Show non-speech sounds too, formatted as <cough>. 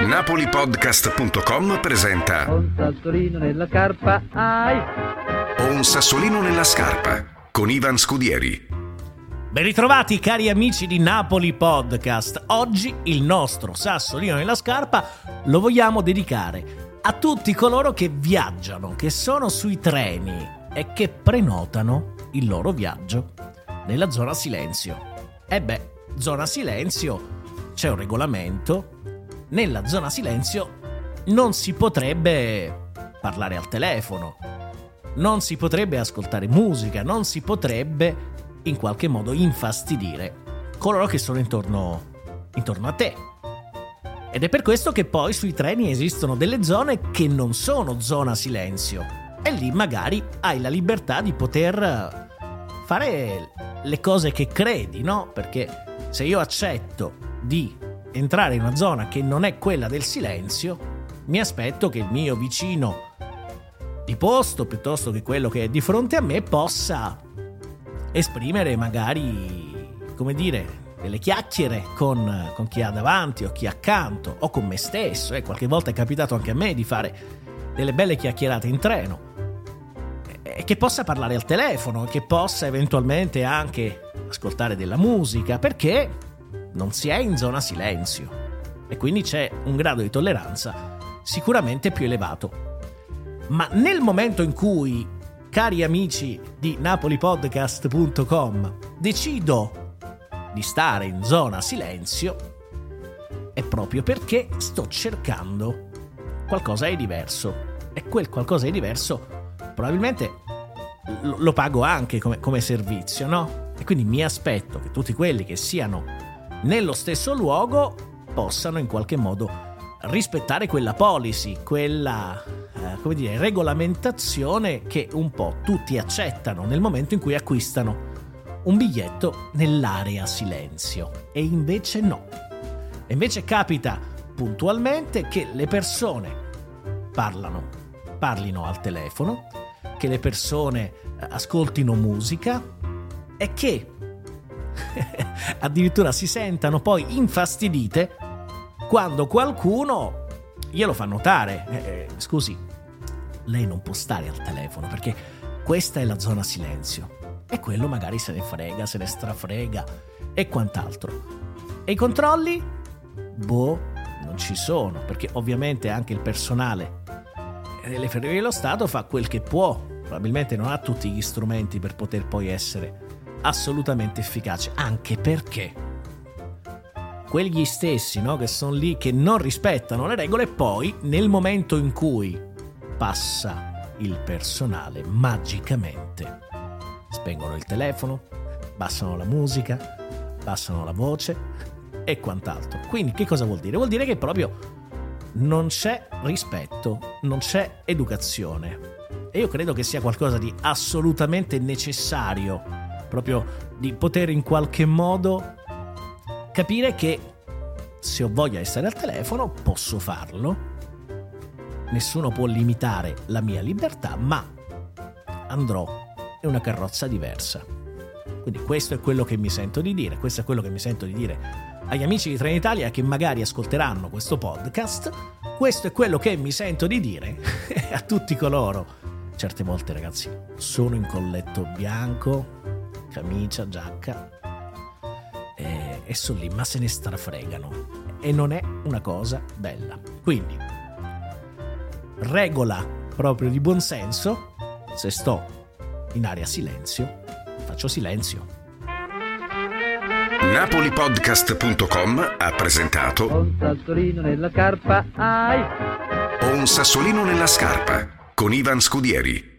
Napolipodcast.com presenta Un sassolino nella carpa, ai! Un sassolino nella scarpa con Ivan Scudieri. Ben ritrovati cari amici di Napoli Podcast. Oggi il nostro sassolino nella scarpa lo vogliamo dedicare a tutti coloro che viaggiano, che sono sui treni e che prenotano il loro viaggio nella zona silenzio. E beh, zona silenzio, c'è un regolamento. Nella zona silenzio non si potrebbe parlare al telefono, non si potrebbe ascoltare musica, non si potrebbe in qualche modo infastidire coloro che sono intorno, intorno a te. Ed è per questo che poi sui treni esistono delle zone che non sono zona silenzio. E lì magari hai la libertà di poter fare le cose che credi, no? Perché se io accetto di entrare in una zona che non è quella del silenzio, mi aspetto che il mio vicino di posto, piuttosto che quello che è di fronte a me, possa esprimere magari, come dire, delle chiacchiere con, con chi ha davanti o chi ha accanto o con me stesso. E qualche volta è capitato anche a me di fare delle belle chiacchierate in treno. E che possa parlare al telefono, che possa eventualmente anche ascoltare della musica, perché non si è in zona silenzio e quindi c'è un grado di tolleranza sicuramente più elevato. Ma nel momento in cui, cari amici di napolipodcast.com, decido di stare in zona silenzio, è proprio perché sto cercando qualcosa di diverso. E quel qualcosa di diverso probabilmente lo pago anche come, come servizio, no? E quindi mi aspetto che tutti quelli che siano nello stesso luogo possano in qualche modo rispettare quella policy, quella eh, dire, regolamentazione che un po' tutti accettano nel momento in cui acquistano un biglietto nell'area silenzio. E invece no. E invece capita puntualmente che le persone parlano, parlino al telefono, che le persone eh, ascoltino musica e che <laughs> addirittura si sentano poi infastidite quando qualcuno glielo fa notare. Eh, eh, scusi, lei non può stare al telefono perché questa è la zona silenzio. E quello magari se ne frega, se ne strafrega e quant'altro. E i controlli? Boh, non ci sono, perché ovviamente anche il personale delle Ferrovie dello Stato fa quel che può. Probabilmente non ha tutti gli strumenti per poter poi essere assolutamente efficace, anche perché quegli stessi no, che sono lì che non rispettano le regole poi nel momento in cui passa il personale magicamente spengono il telefono, abbassano la musica, abbassano la voce e quant'altro. Quindi che cosa vuol dire? Vuol dire che proprio non c'è rispetto, non c'è educazione. E io credo che sia qualcosa di assolutamente necessario proprio di poter in qualche modo capire che se ho voglia di stare al telefono posso farlo, nessuno può limitare la mia libertà, ma andrò in una carrozza diversa. Quindi questo è quello che mi sento di dire, questo è quello che mi sento di dire agli amici di Trenitalia che magari ascolteranno questo podcast, questo è quello che mi sento di dire <laughs> a tutti coloro. Certe volte ragazzi sono in colletto bianco, camicia, giacca e, e sono lì, ma se ne strafregano. E non è una cosa bella. Quindi, regola proprio di buonsenso, se sto in area silenzio, faccio silenzio. Napolipodcast.com ha presentato Un saltolino nella carpa, ai! Un sassolino nella scarpa con Ivan Scudieri.